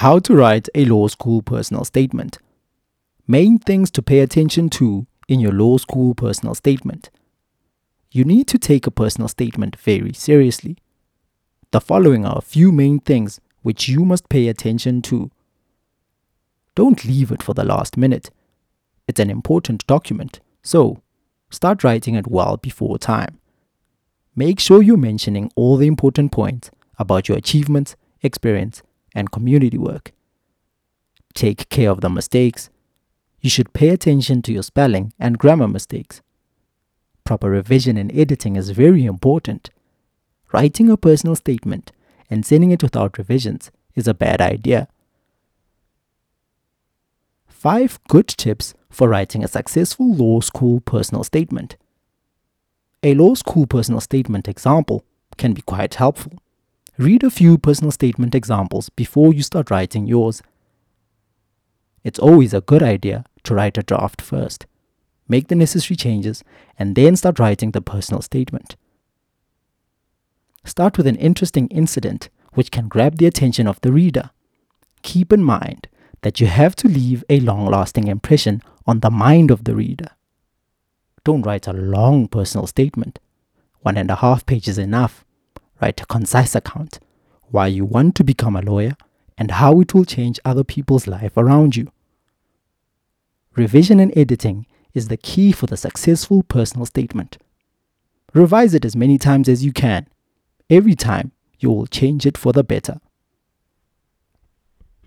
How to write a law school personal statement. Main things to pay attention to in your law school personal statement. You need to take a personal statement very seriously. The following are a few main things which you must pay attention to. Don't leave it for the last minute. It's an important document, so start writing it well before time. Make sure you're mentioning all the important points about your achievements, experience, and community work. Take care of the mistakes. You should pay attention to your spelling and grammar mistakes. Proper revision and editing is very important. Writing a personal statement and sending it without revisions is a bad idea. 5 good tips for writing a successful law school personal statement. A law school personal statement example can be quite helpful. Read a few personal statement examples before you start writing yours. It's always a good idea to write a draft first. Make the necessary changes and then start writing the personal statement. Start with an interesting incident which can grab the attention of the reader. Keep in mind that you have to leave a long lasting impression on the mind of the reader. Don't write a long personal statement. One and a half pages enough write a concise account why you want to become a lawyer and how it will change other people's life around you. Revision and editing is the key for the successful personal statement. Revise it as many times as you can. Every time, you will change it for the better.